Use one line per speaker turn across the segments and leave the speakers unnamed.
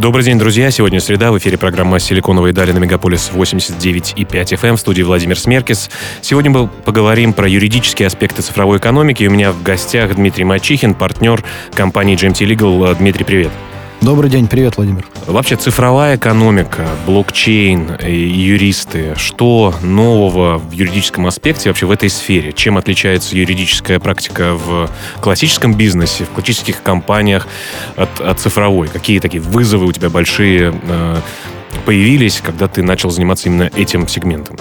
Добрый день, друзья. Сегодня среда. В эфире программа «Силиконовые дали» на Мегаполис 89,5 FM в студии Владимир Смеркис. Сегодня мы поговорим про юридические аспекты цифровой экономики. У меня в гостях Дмитрий Мачихин, партнер компании GMT Legal. Дмитрий, привет.
Добрый день, привет, Владимир.
Вообще цифровая экономика, блокчейн и юристы, что нового в юридическом аспекте вообще в этой сфере? Чем отличается юридическая практика в классическом бизнесе, в классических компаниях от, от цифровой? Какие такие вызовы у тебя большие э, появились, когда ты начал заниматься именно этим сегментом?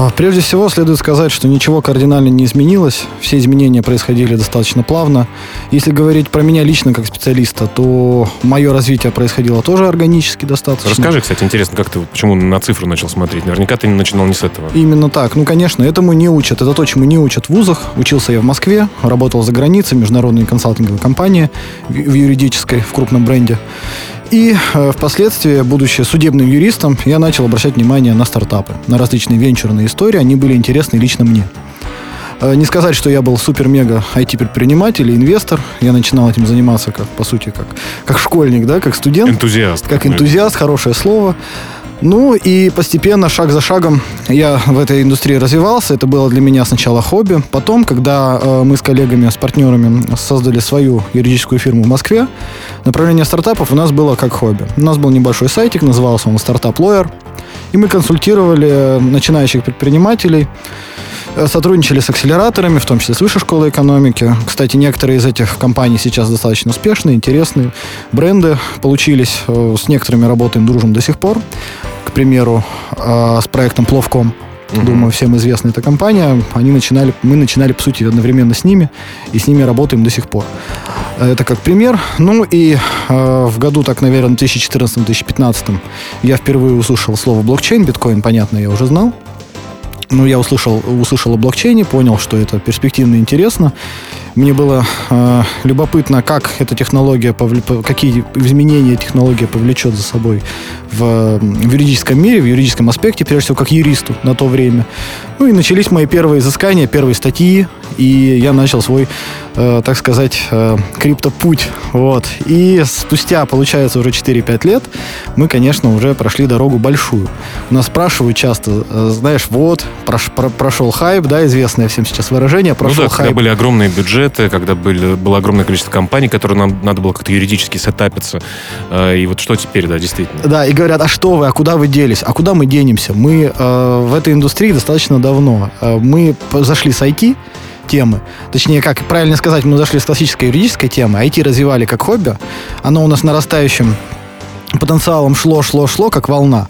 А, прежде всего, следует сказать, что ничего кардинально не изменилось. Все изменения происходили достаточно плавно. Если говорить про меня лично как специалиста, то мое развитие происходило тоже органически достаточно.
Расскажи, кстати, интересно, как ты, почему на цифру начал смотреть? Наверняка ты начинал не с этого.
Именно так. Ну, конечно, этому не учат. Это то, чему не учат в вузах. Учился я в Москве, работал за границей, международной консалтинговой компании в юридической, в крупном бренде. И э, впоследствии, будучи судебным юристом, я начал обращать внимание на стартапы, на различные венчурные истории. Они были интересны лично мне. Э, не сказать, что я был супер-мега IT-предприниматель и инвестор. Я начинал этим заниматься, как, по сути, как, как школьник, да, как студент.
Энтузиаст.
Как энтузиаст, хорошее слово. Ну и постепенно, шаг за шагом, я в этой индустрии развивался. Это было для меня сначала хобби. Потом, когда э, мы с коллегами, с партнерами создали свою юридическую фирму в Москве, направление стартапов у нас было как хобби. У нас был небольшой сайтик, назывался он Startup Lawyer. И мы консультировали начинающих предпринимателей, Э, сотрудничали с акселераторами, в том числе с Высшей школой экономики. Кстати, некоторые из этих компаний сейчас достаточно успешные, интересные. Бренды получились. Э, с некоторыми работаем, дружим до сих пор. К примеру, э, с проектом Пловком. Угу. Думаю, всем известна эта компания. Они начинали, мы начинали, по сути, одновременно с ними, и с ними работаем до сих пор. Это как пример. Ну и э, в году, так, наверное, 2014-2015 я впервые услышал слово блокчейн, биткоин, понятно, я уже знал ну, я услышал, услышал о блокчейне, понял, что это перспективно и интересно. Мне было э, любопытно, как эта технология, какие изменения технология повлечет за собой в, в юридическом мире, в юридическом аспекте, прежде всего, как юристу на то время. Ну и начались мои первые изыскания, первые статьи, и я начал свой, э, так сказать, э, криптопуть. Вот. И спустя, получается, уже 4-5 лет мы, конечно, уже прошли дорогу большую. У нас спрашивают часто, э, знаешь, вот, прош, про, прошел хайп, да, известное всем сейчас выражение, прошел
ну да,
хайп.
были огромные бюджеты, когда были, было огромное количество компаний, которые нам надо было как-то юридически сетапиться. Э, и вот что теперь, да, действительно.
Да, и говорят, а что вы, а куда вы делись, а куда мы денемся? Мы э, в этой индустрии достаточно давно. Э, мы зашли с IT, темы. Точнее, как правильно сказать, мы зашли с классической юридической темы, IT развивали как хобби. Оно у нас нарастающим потенциалом шло, шло, шло, как волна.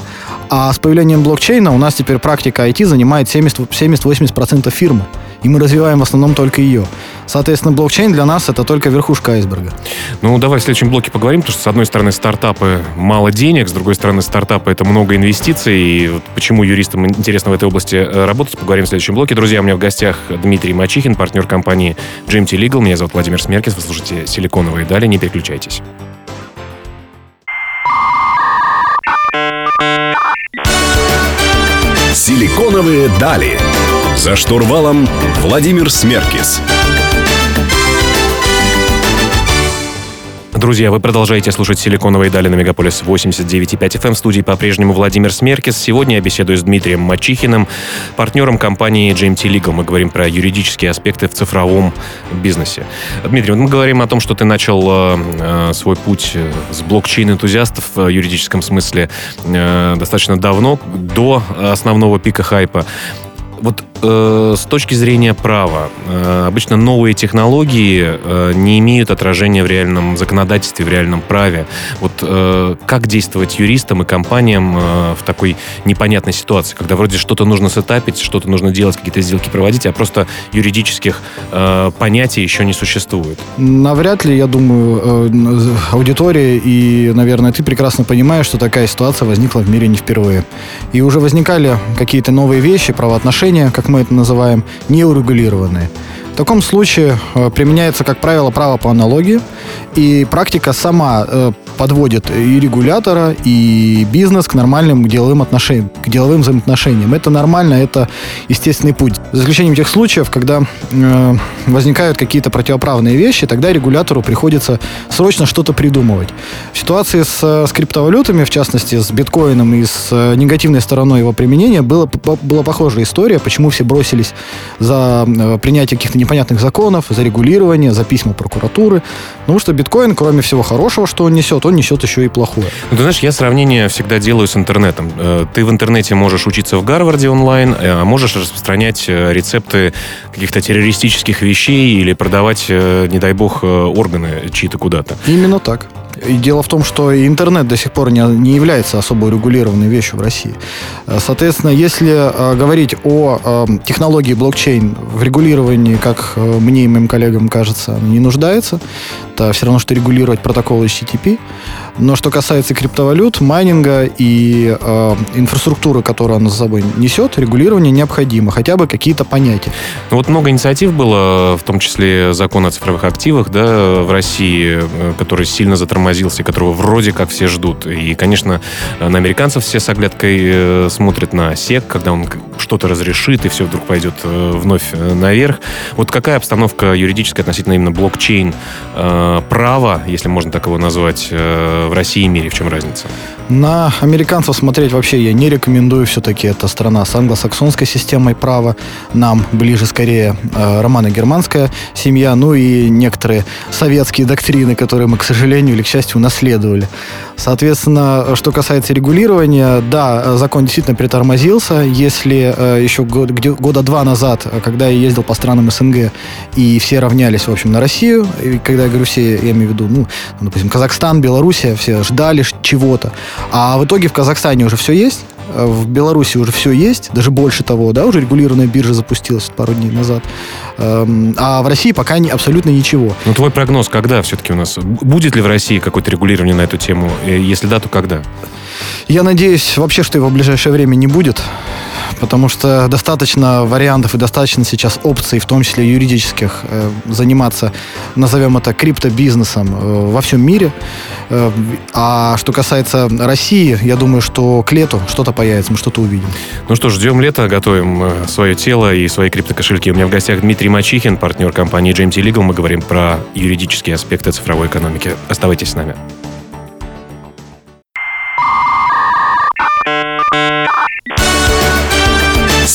А с появлением блокчейна у нас теперь практика IT занимает 70-80% фирмы. И мы развиваем в основном только ее. Соответственно, блокчейн для нас это только верхушка айсберга.
Ну, давай в следующем блоке поговорим, потому что, с одной стороны, стартапы мало денег, с другой стороны, стартапы это много инвестиций. И вот почему юристам интересно в этой области э, работать, поговорим в следующем блоке. Друзья, у меня в гостях Дмитрий Мачихин, партнер компании GMT Legal. Меня зовут Владимир Смеркис. Вы слушаете «Силиконовые дали». Не переключайтесь.
«Силиконовые дали». За штурвалом Владимир Смеркис.
Друзья, вы продолжаете слушать «Силиконовые дали» на Мегаполис 89,5 FM. В студии по-прежнему Владимир Смеркис. Сегодня я беседую с Дмитрием Мачихиным, партнером компании GMT Legal. Мы говорим про юридические аспекты в цифровом бизнесе. Дмитрий, мы говорим о том, что ты начал э, свой путь э, с блокчейн-энтузиастов в юридическом смысле э, достаточно давно, до основного пика хайпа. Вот э, с точки зрения права, э, обычно новые технологии э, не имеют отражения в реальном законодательстве, в реальном праве. Вот э, как действовать юристам и компаниям э, в такой непонятной ситуации, когда вроде что-то нужно сетапить, что-то нужно делать, какие-то сделки проводить, а просто юридических э, понятий еще не существует?
Навряд ли, я думаю, э, аудитория и, наверное, ты прекрасно понимаешь, что такая ситуация возникла в мире не впервые. И уже возникали какие-то новые вещи, правоотношения, как мы это называем, неурегулированные. Таком случае э, применяется, как правило, право по аналогии. И практика сама э, подводит и регулятора, и бизнес к нормальным деловым отношениям, к деловым взаимоотношениям. Это нормально, это естественный путь. За исключением тех случаев, когда э, возникают какие-то противоправные вещи, тогда регулятору приходится срочно что-то придумывать. В ситуации с, с криптовалютами, в частности, с биткоином и с негативной стороной его применения, было, была похожая история, почему все бросились за принятие каких-то непонятных законов, за регулирование, за письма прокуратуры. Потому что биткоин, кроме всего хорошего, что он несет, он несет еще и плохое.
Ну, ты знаешь, я сравнение всегда делаю с интернетом. Э, ты в интернете можешь учиться в Гарварде онлайн, а можешь распространять рецепты каких-то террористических вещей или продавать, не дай бог, органы чьи-то куда-то.
Именно так. И дело в том, что интернет до сих пор не, не является особо регулированной вещью в России. Э, соответственно, если э, говорить о э, технологии блокчейн в регулировании, как э, мне и моим коллегам кажется, не нуждается, это все равно, что регулировать протокол HTTP. Но что касается криптовалют, майнинга и э, инфраструктуры, которую она за собой несет, регулирование необходимо, хотя бы какие-то понятия.
Ну, вот много инициатив было, в том числе закон о цифровых активах, да, в России, э, который сильно затормозился, которого вроде как все ждут. И, конечно, на американцев все с оглядкой э, смотрят на СЕК, когда он что-то разрешит, и все вдруг пойдет э, вновь наверх. Вот какая обстановка юридическая относительно именно блокчейн права, если можно так его назвать, в России и мире? В чем разница?
На американцев смотреть вообще я не рекомендую. Все-таки это страна с англосаксонской системой права. Нам ближе скорее э, романо-германская семья, ну и некоторые советские доктрины, которые мы, к сожалению или к счастью, унаследовали. Соответственно, что касается регулирования, да, закон действительно притормозился. Если э, еще год, года два назад, когда я ездил по странам СНГ, и все равнялись, в общем, на Россию, и когда я говорю все, я имею в виду, ну, допустим, Казахстан, Белоруссия, все ждали чего-то. А в итоге в Казахстане уже все есть, э, в Беларуси уже все есть, даже больше того, да, уже регулированная биржа запустилась пару дней назад. Эм, а в России пока не, абсолютно ничего.
Ну, твой прогноз, когда все-таки у нас? Будет ли в России какое-то регулирование на эту тему? Если да, то когда?
Я надеюсь вообще, что его в ближайшее время не будет потому что достаточно вариантов и достаточно сейчас опций, в том числе юридических, э, заниматься, назовем это, криптобизнесом э, во всем мире. Э, а что касается России, я думаю, что к лету что-то появится, мы что-то увидим.
Ну что ждем лета, готовим свое тело и свои криптокошельки. У меня в гостях Дмитрий Мачихин, партнер компании GMT Legal. Мы говорим про юридические аспекты цифровой экономики. Оставайтесь с нами.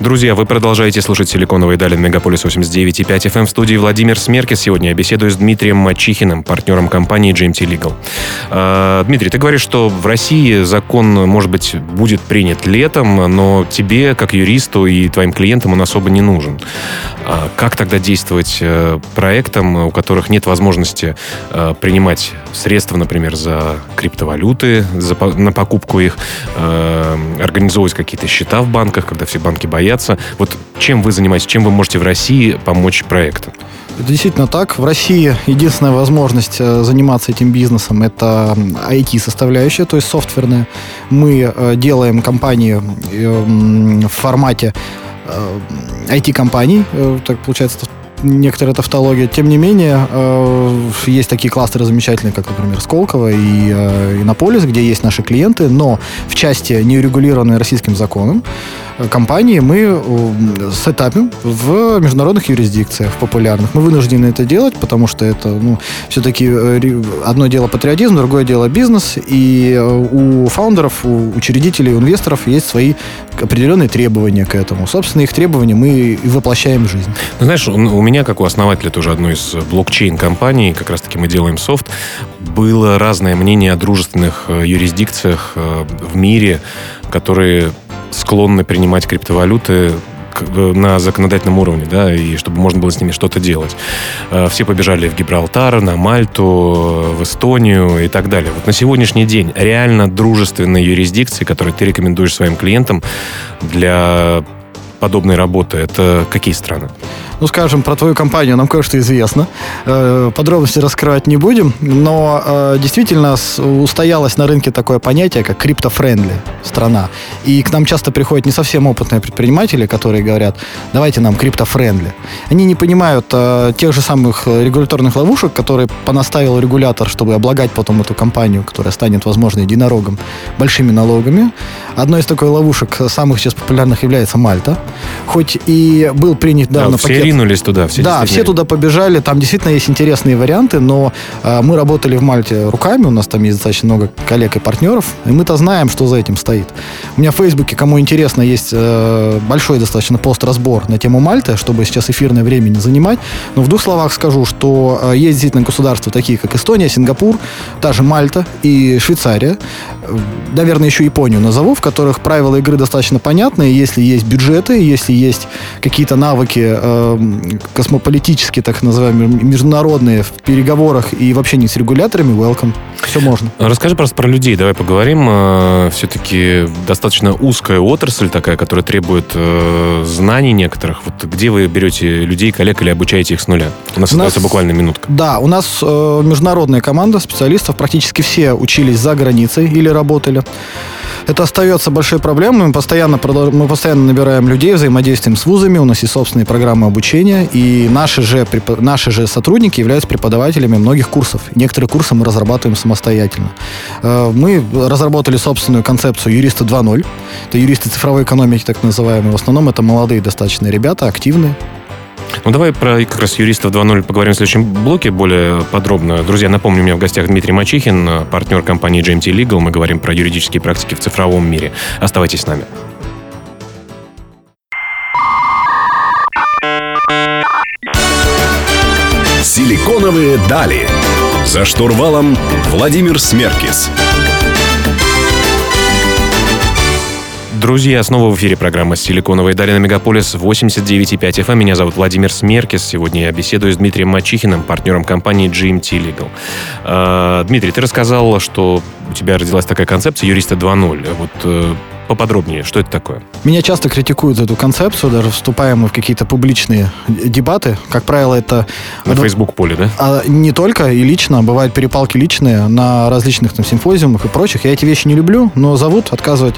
Друзья, вы продолжаете слушать «Силиконовые дали» на Мегаполис 89.5 FM эм в студии Владимир Смеркис. Сегодня я беседую с Дмитрием Мачихиным, партнером компании GMT Legal. А, Дмитрий, ты говоришь, что в России закон, может быть, будет принят летом, но тебе, как юристу и твоим клиентам, он особо не нужен. А как тогда действовать э, проектам, у которых нет возможности э, принимать средства, например, за криптовалюты, за, на покупку их, э, организовывать какие-то счета в банках, когда все банки боятся боятся. Вот чем вы занимаетесь, чем вы можете в России помочь проекту?
Это действительно так. В России единственная возможность э, заниматься этим бизнесом – это IT-составляющая, то есть софтверная. Мы э, делаем компании э, в формате IT-компаний, так получается, некоторая тавтология. Тем не менее, есть такие кластеры замечательные, как, например, Сколково и Иннополис, где есть наши клиенты, но в части, неурегулированной российским законом, компании мы э, сетапим в международных юрисдикциях, популярных. Мы вынуждены это делать, потому что это, ну, все-таки э, одно дело патриотизм, другое дело бизнес, и э, у фаундеров, у учредителей, у инвесторов есть свои определенные требования к этому. Собственно, их требования мы и воплощаем в жизнь.
Ну, знаешь, у меня, как у основателя тоже одной из блокчейн-компаний, как раз-таки мы делаем софт, было разное мнение о дружественных юрисдикциях в мире, которые склонны принимать криптовалюты на законодательном уровне, да, и чтобы можно было с ними что-то делать. Э, все побежали в Гибралтар, на Мальту, в Эстонию и так далее. Вот на сегодняшний день реально дружественные юрисдикции, которые ты рекомендуешь своим клиентам для подобной работы, это какие страны?
Ну, скажем, про твою компанию нам кое-что известно. Э, подробности раскрывать не будем, но э, действительно устоялось на рынке такое понятие, как crypto-friendly страна. И к нам часто приходят не совсем опытные предприниматели, которые говорят, давайте нам crypto-friendly. Они не понимают э, тех же самых регуляторных ловушек, которые понаставил регулятор, чтобы облагать потом эту компанию, которая станет, возможно, единорогом, большими налогами. Одной из такой ловушек самых сейчас популярных является Мальта. Хоть и был принят давно
да,
пакет...
ринулись туда. Все
да, все туда побежали. Там действительно есть интересные варианты, но э, мы работали в Мальте руками, у нас там есть достаточно много коллег и партнеров, и мы-то знаем, что за этим стоит. У меня в Фейсбуке, кому интересно, есть э, большой достаточно пост-разбор на тему Мальты, чтобы сейчас эфирное время не занимать. Но в двух словах скажу, что э, есть действительно государства, такие как Эстония, Сингапур, та же Мальта и Швейцария, наверное, еще Японию назову, в которых правила игры достаточно понятные, если есть бюджеты, если есть какие-то навыки э, космополитические, так называемые, международные в переговорах и в общении с регуляторами, welcome. Все можно.
Расскажи просто про людей, давай поговорим. Э, Все-таки достаточно узкая отрасль такая, которая требует э, знаний некоторых. Вот где вы берете людей, коллег или обучаете их с нуля? У нас у остается нас, буквально минутка.
Да, у нас э, международная команда специалистов, практически все учились за границей или работали. Это остается большой проблемой. Мы постоянно, мы постоянно набираем людей, взаимодействуем с вузами, у нас есть собственные программы обучения, и наши же, наши же сотрудники являются преподавателями многих курсов. Некоторые курсы мы разрабатываем самостоятельно. Э, мы разработали собственную концепцию юриста 2.0. Это юристы цифровой экономики, так называемые. В основном это молодые достаточно ребята, активные.
Ну, давай про как раз юристов 2.0 поговорим в следующем блоке более подробно. Друзья, напомню, у меня в гостях Дмитрий Мачихин, партнер компании GMT Legal. Мы говорим про юридические практики в цифровом мире. Оставайтесь с нами.
Силиконовые дали. За штурвалом Владимир Смеркис.
Друзья, снова в эфире программа «Силиконовые дали» на Мегаполис 89.5 FM. Меня зовут Владимир Смеркис. Сегодня я беседую с Дмитрием Мачихиным, партнером компании GMT Legal. А, Дмитрий, ты рассказал, что у тебя родилась такая концепция юриста 2.0. Вот э, поподробнее, что это такое?
Меня часто критикуют за эту концепцию, даже вступаем мы в какие-то публичные дебаты. Как правило, это...
На Facebook-поле, да?
А, не только, и лично. Бывают перепалки личные на различных там симфозиумах и прочих. Я эти вещи не люблю, но зовут, отказывать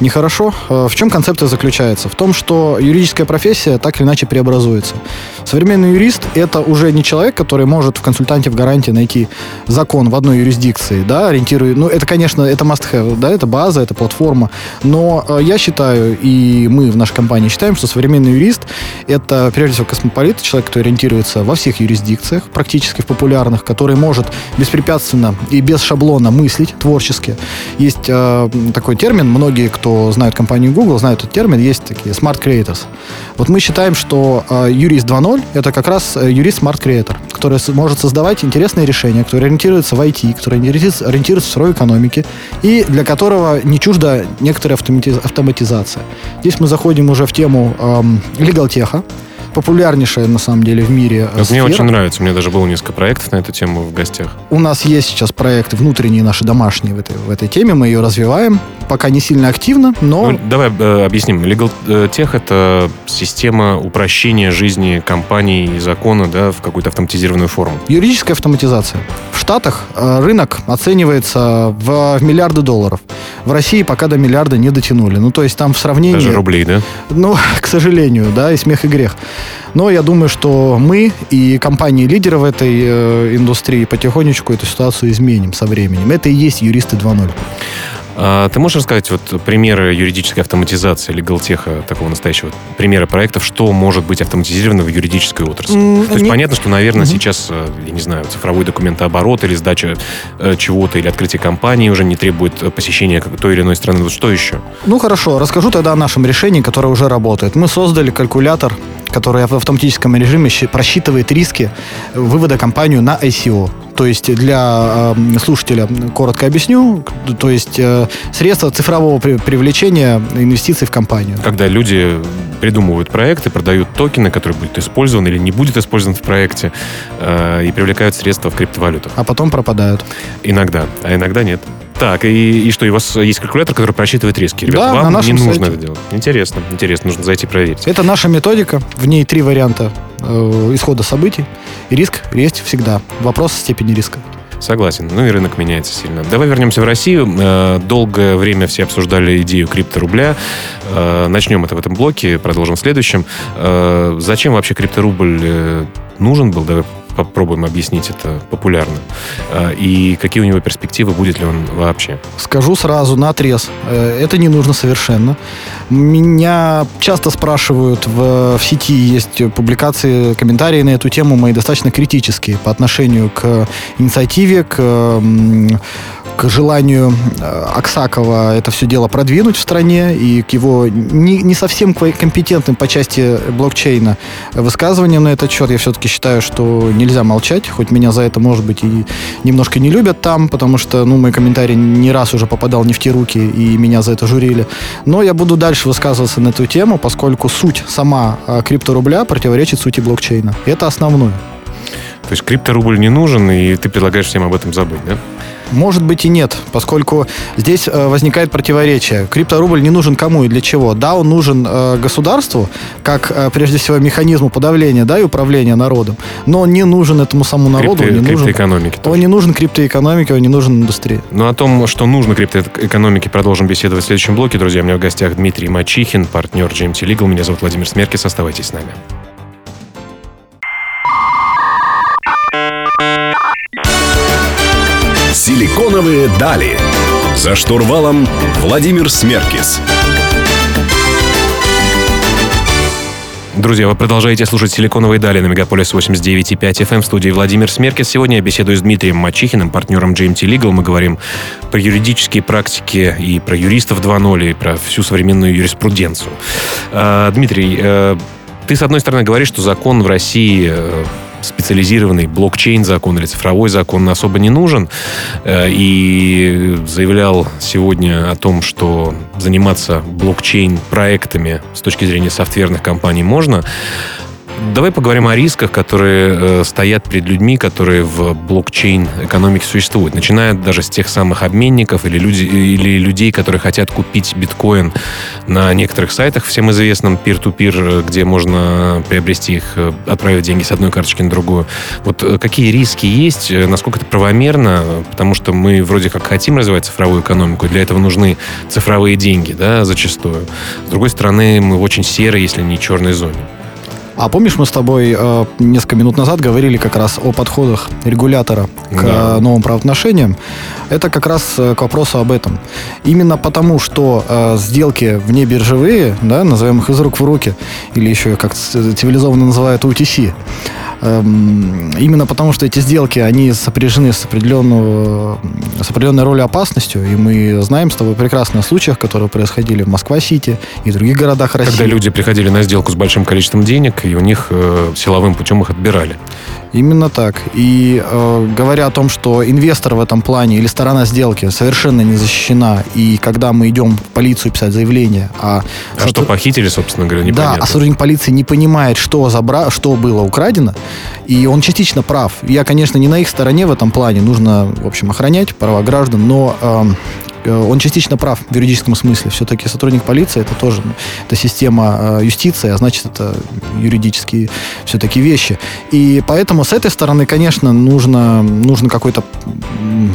нехорошо. А, в чем концепция заключается? В том, что юридическая профессия так или иначе преобразуется. Современный юрист — это уже не человек, который может в консультанте в гарантии найти закон в одной юрисдикции, да, ориентируя... Ну, это, конечно, это must-have, да, это база, это платформа, но э, я считаю, и мы в нашей компании считаем, что современный юрист — это, прежде всего, космополит, человек, который ориентируется во всех юрисдикциях, практически в популярных, который может беспрепятственно и без шаблона мыслить творчески. Есть э, такой термин, многие, кто знают компанию Google, знают этот термин, есть такие smart creators. Вот мы считаем, что э, юрист 2.0 — это как раз э, который может создавать интересные решения, который ориентируется в IT, который ориентируется, ориентируется в цифровой экономике, и для которого не чуждо некоторая автоматизация. Здесь мы заходим уже в тему эм, легалтеха, популярнейшая, на самом деле, в мире
Это сфера. Мне очень нравится. У меня даже было несколько проектов на эту тему в гостях.
У нас есть сейчас проекты внутренние, наши домашние в этой, в этой теме. Мы ее развиваем. Пока не сильно активно, но... Ну,
давай э, объясним. Legal Tech — это система упрощения жизни компаний и закона да, в какую-то автоматизированную форму.
Юридическая автоматизация. В Штатах э, рынок оценивается в, в миллиарды долларов. В России пока до миллиарда не дотянули. Ну, то есть там в сравнении...
Даже рублей, да?
Ну, к сожалению, да, и смех и грех. Но я думаю, что мы и компании-лидеры в этой э, индустрии потихонечку эту ситуацию изменим со временем. Это и есть юристы 2.0.
А, ты можешь рассказать вот примеры юридической автоматизации, легалтеха, такого настоящего, примеры проектов, что может быть автоматизировано в юридической отрасли? Mm, То есть не... понятно, что, наверное, mm-hmm. сейчас, э, я не знаю, цифровой документооборот или сдача э, чего-то, или открытие компании уже не требует посещения той или иной страны. Вот что еще?
Ну, хорошо, расскажу тогда о нашем решении, которое уже работает. Мы создали калькулятор, который в автоматическом режиме просчитывает риски вывода компанию на ICO. То есть для э, слушателя коротко объясню, то есть э, средства цифрового при, привлечения инвестиций в компанию.
Когда люди придумывают проекты, продают токены, которые будут использованы или не будет использован в проекте, э, и привлекают средства в криптовалютах.
А потом пропадают.
Иногда, а иногда нет. Так, и, и что, у вас есть калькулятор, который просчитывает риски? Ребят,
Да,
вам
на
не нужно
сайте.
это делать. Интересно, интересно, нужно зайти проверить.
Это наша методика. В ней три варианта э, исхода событий. И риск есть всегда. Вопрос степени риска.
Согласен. Ну и рынок меняется сильно. Давай вернемся в Россию. Э, Долгое время все обсуждали идею крипторубля. Э, Начнем это в этом блоке, продолжим в следующем. Э, Зачем вообще крипторубль нужен был? Давай попробуем объяснить это популярно. Э, И какие у него перспективы, будет ли он вообще?
Скажу сразу на отрез. Э, Это не нужно совершенно. Меня часто спрашивают, в, в сети есть публикации, комментарии на эту тему мои достаточно критические по отношению к инициативе, к, к желанию э, Аксакова это все дело продвинуть в стране и к его не, не совсем компетентным по части блокчейна высказываниям на этот счет. Я все-таки считаю, что нельзя молчать, хоть меня за это, может быть, и немножко не любят там, потому что, ну, мой комментарий не раз уже попадал не в те руки, и меня за это журили. Но я буду дальше высказываться на эту тему, поскольку суть сама а, крипторубля противоречит сути блокчейна. Это основное.
То есть крипторубль не нужен, и ты предлагаешь всем об этом забыть, да?
Может быть и нет, поскольку здесь э, возникает противоречие. Крипторубль не нужен кому и для чего? Да, он нужен э, государству, как э, прежде всего механизму подавления да, и управления народом, но он не нужен этому самому народу,
Крипто-
он не нужен,
криптоэкономики тоже.
он не нужен криптоэкономике, он не нужен индустрии.
Ну, о том, что нужно криптоэкономике, продолжим беседовать в следующем блоке. Друзья, у меня в гостях Дмитрий Мачихин, партнер GMT Legal. Меня зовут Владимир Смеркис. Оставайтесь с нами.
Силиконовые дали. За штурвалом Владимир Смеркис.
Друзья, вы продолжаете слушать «Силиконовые дали» на Мегаполис 89.5 FM в студии Владимир Смеркис. Сегодня я беседую с Дмитрием Мачихиным, партнером GMT Legal. Мы говорим про юридические практики и про юристов 2.0, и про всю современную юриспруденцию. А, Дмитрий, э, ты, с одной стороны, говоришь, что закон в России э, специализированный блокчейн-закон или цифровой закон особо не нужен. Э, И заявлял сегодня о том, что заниматься блокчейн-проектами с точки зрения софтверных компаний можно. Давай поговорим о рисках, которые э, стоят перед людьми, которые в блокчейн-экономике существуют. Начиная даже с тех самых обменников или, люди, или людей, которые хотят купить биткоин на некоторых сайтах, всем известным peer-to-peer, где можно приобрести их, э, отправив деньги с одной карточки на другую. Вот э, какие риски есть, э, насколько это правомерно, потому что мы вроде как хотим развивать цифровую экономику, и для этого нужны цифровые деньги, да, зачастую. С другой стороны, мы в очень серой, если не черной зоне.
А помнишь, мы с тобой э, несколько минут назад говорили как раз о подходах регулятора к
Да.
новым правоотношениям? Это как раз э, к вопросу об этом. Именно потому, что э, сделки внебиржевые, да, назовем их из рук в руки, или еще как цивилизованно называют UTC, эм, именно потому, что эти сделки, они сопряжены с, определенного, с определенной ролью опасностью, и мы знаем с тобой прекрасно о случаях, которые происходили в Москва-Сити и других городах России.
Когда люди приходили на сделку с большим количеством денег, и у них э, силовым путем их отбирали.
Именно так. И э, говоря о том, что инвестор в этом плане или сторона сделки совершенно не защищена, и когда мы идем в полицию писать заявление, а,
А что похитили, собственно говоря,
да,
непонятно.
а сотрудник полиции не понимает, что, забра... что было украдено, и он частично прав. Я, конечно, не на их стороне в этом плане, нужно, в общем, охранять права граждан, но э, он частично прав в юридическом смысле. Все-таки сотрудник полиции это тоже ну, это система э, юстиции, а значит это юридические все-таки вещи. И поэтому с этой стороны, конечно, нужно, нужен какой-то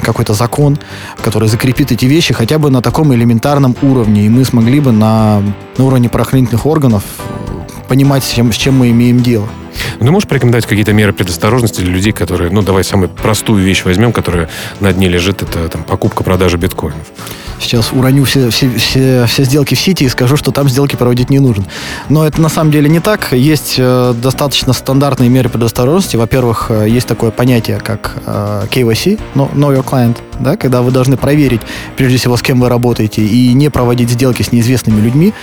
какой-то закон, который закрепит эти вещи хотя бы на таком элементарном уровне, и мы смогли бы на, на уровне правоохранительных органов э, понимать, с чем, с чем мы имеем дело.
Ну, Ты можешь порекомендовать какие-то меры предосторожности для людей, которые, ну, давай самую простую вещь возьмем, которая на дне лежит, это там покупка-продажа биткоинов.
Сейчас уроню все, все, все, все сделки в Сити и скажу, что там сделки проводить не нужно. Но это на самом деле не так. Есть э, достаточно стандартные меры предосторожности. Во-первых, э, есть такое понятие, как э, KYC, no, Know Your Client, да, когда вы должны проверить, прежде всего, с кем вы работаете, и не проводить сделки с неизвестными людьми.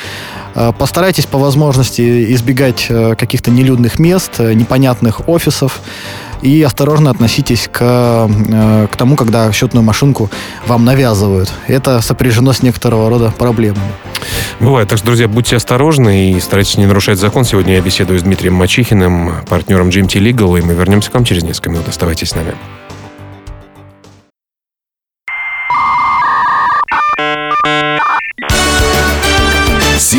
Э, Постарайтесь по возможности избегать э, каких-то нелюдных мест, э, непонятных офисов. И осторожно относитесь к, к тому, когда счетную машинку вам навязывают. Это сопряжено с некоторого рода проблемами.
Бывает. Так что, друзья, будьте осторожны и старайтесь не нарушать закон. Сегодня я беседую с Дмитрием Мачихиным, партнером GMT Legal, и мы вернемся к вам через несколько минут. Оставайтесь с нами.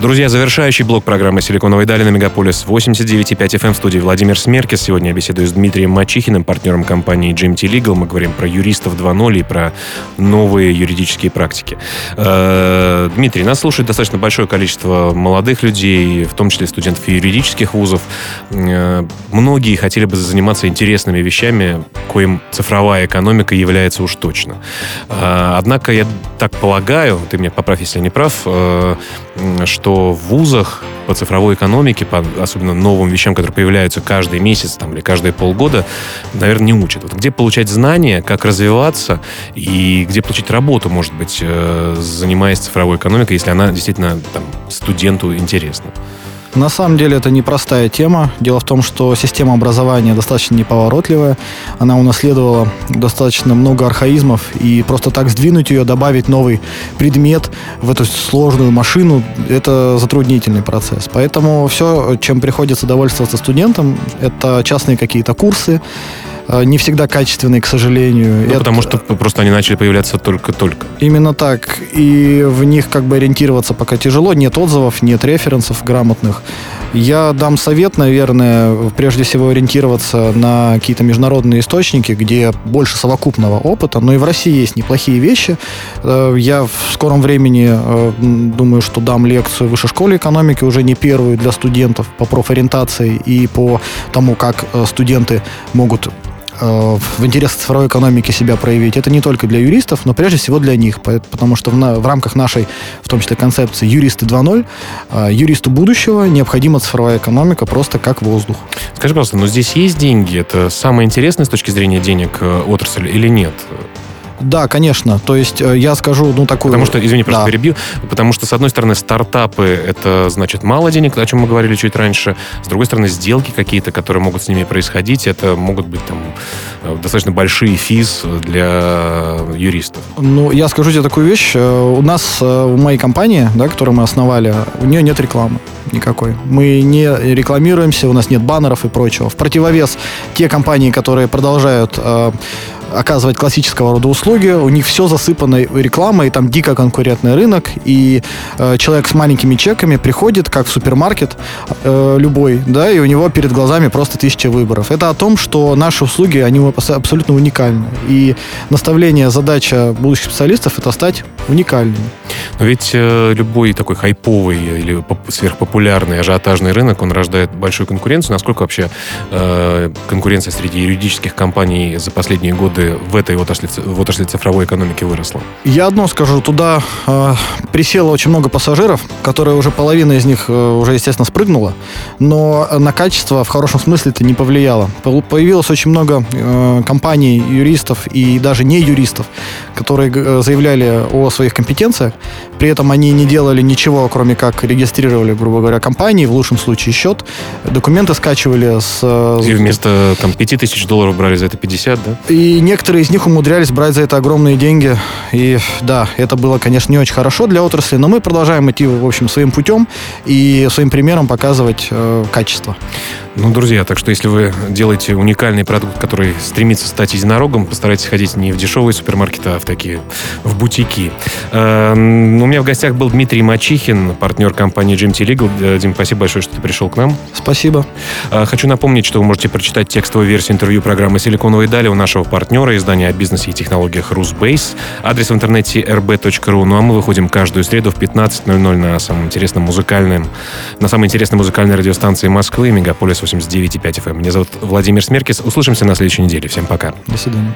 Друзья, завершающий блок программы «Силиконовой дали» на Мегаполис 89.5 FM студии Владимир Смеркис. Сегодня я беседую с Дмитрием Мачихиным, партнером компании GMT Legal. Мы говорим про юристов 2.0 и про новые юридические практики. Э, Дмитрий, нас слушает достаточно большое количество молодых людей, в том числе студентов юридических вузов. Э, многие хотели бы заниматься интересными вещами, коим цифровая экономика является уж точно. Э, однако я так полагаю, ты мне поправь, если я не прав, что в вузах по цифровой экономике, по особенно новым вещам, которые появляются каждый месяц там, или каждые полгода, наверное, не учат. Вот где получать знания, как развиваться и где получить работу, может быть, э, занимаясь цифровой экономикой, если она действительно там, студенту интересна.
На самом деле это непростая тема. Дело в том, что система образования достаточно неповоротливая. Она унаследовала достаточно много архаизмов. И просто так сдвинуть ее, добавить новый предмет в эту сложную машину, это затруднительный процесс. Поэтому все, чем приходится довольствоваться студентам, это частные какие-то курсы, не всегда качественные, к сожалению.
Ну, Это... Потому что просто они начали появляться только-только.
Именно так. И в них как бы ориентироваться пока тяжело. Нет отзывов, нет референсов грамотных. Я дам совет, наверное, прежде всего ориентироваться на какие-то международные источники, где больше совокупного опыта. Но и в России есть неплохие вещи. Э, я в скором времени э, думаю, что дам лекцию в высшей школе экономики, уже не первую для студентов по профориентации и по тому, как студенты могут Э, в интересах цифровой экономики себя проявить, это не только для юристов, но прежде всего для них, потому что в, в рамках нашей, в том числе, концепции «Юристы 2.0», э, юристу будущего необходима цифровая экономика просто как воздух.
Скажи, пожалуйста, но здесь есть деньги? Это самое интересное с точки зрения денег э, отрасль или нет?
Да, конечно. То есть э, я скажу, ну, такую...
Потому что, извини, просто да. перебью, потому что, с одной стороны, стартапы — это, значит, мало денег, о чем мы говорили чуть раньше. С другой стороны, сделки какие-то, которые могут с ними происходить, это могут быть там э, достаточно большие физ для юристов.
Ну, я скажу тебе такую вещь. Э, у нас в моей компании, да, которую мы основали, у нее нет рекламы никакой. Мы не рекламируемся, у нас нет баннеров и прочего. В противовес те компании, которые продолжают оказывать классического рода услуги, у них все засыпано рекламой, там дико конкурентный рынок, и э, человек с маленькими чеками приходит, как в супермаркет э, любой, да, и у него перед глазами просто тысяча выборов. Это о том, что наши услуги, они абсолютно уникальны. И наставление, задача будущих специалистов это стать уникальными.
Но ведь э, любой такой хайповый или сверхпопулярный ажиотажный рынок, он рождает большую конкуренцию. Насколько вообще э, конкуренция среди юридических компаний за последние годы годы в этой отрасли, в отрасли цифровой экономики выросла?
Я одно скажу, туда э, присело очень много пассажиров, которые уже половина из них э, уже, естественно, спрыгнула, но на качество в хорошем смысле это не повлияло. Появилось очень много э, компаний, юристов и даже не юристов, которые заявляли о своих компетенциях, при этом они не делали ничего, кроме как регистрировали, грубо говоря, компании, в лучшем случае счет, документы скачивали с...
Э, и вместо там 5000 долларов брали за это 50, да?
И некоторые из них умудрялись брать за это огромные деньги. И да, это было, конечно, не очень хорошо для отрасли, но мы продолжаем идти, в общем, своим путем и своим примером показывать э, качество.
Ну, друзья, так что если вы делаете уникальный продукт, который стремится стать единорогом, постарайтесь ходить не в дешевые супермаркеты, а в такие, в бутики. Э, у меня в гостях был Дмитрий Мачихин, партнер компании GMT Legal. Э, Дим, спасибо большое, что ты пришел к нам.
Спасибо.
Э, хочу напомнить, что вы можете прочитать текстовую версию интервью программы «Силиконовые дали» у нашего партнера, издания о бизнесе и технологиях «Русбейс». Адрес в интернете rb.ru. Ну а мы выходим каждую среду в 15.00 на самом интересном музыкальном, на самой интересной музыкальной радиостанции Москвы, Мегаполис 89,5 FM. Меня зовут Владимир Смеркис. Услышимся на следующей неделе. Всем пока.
До свидания.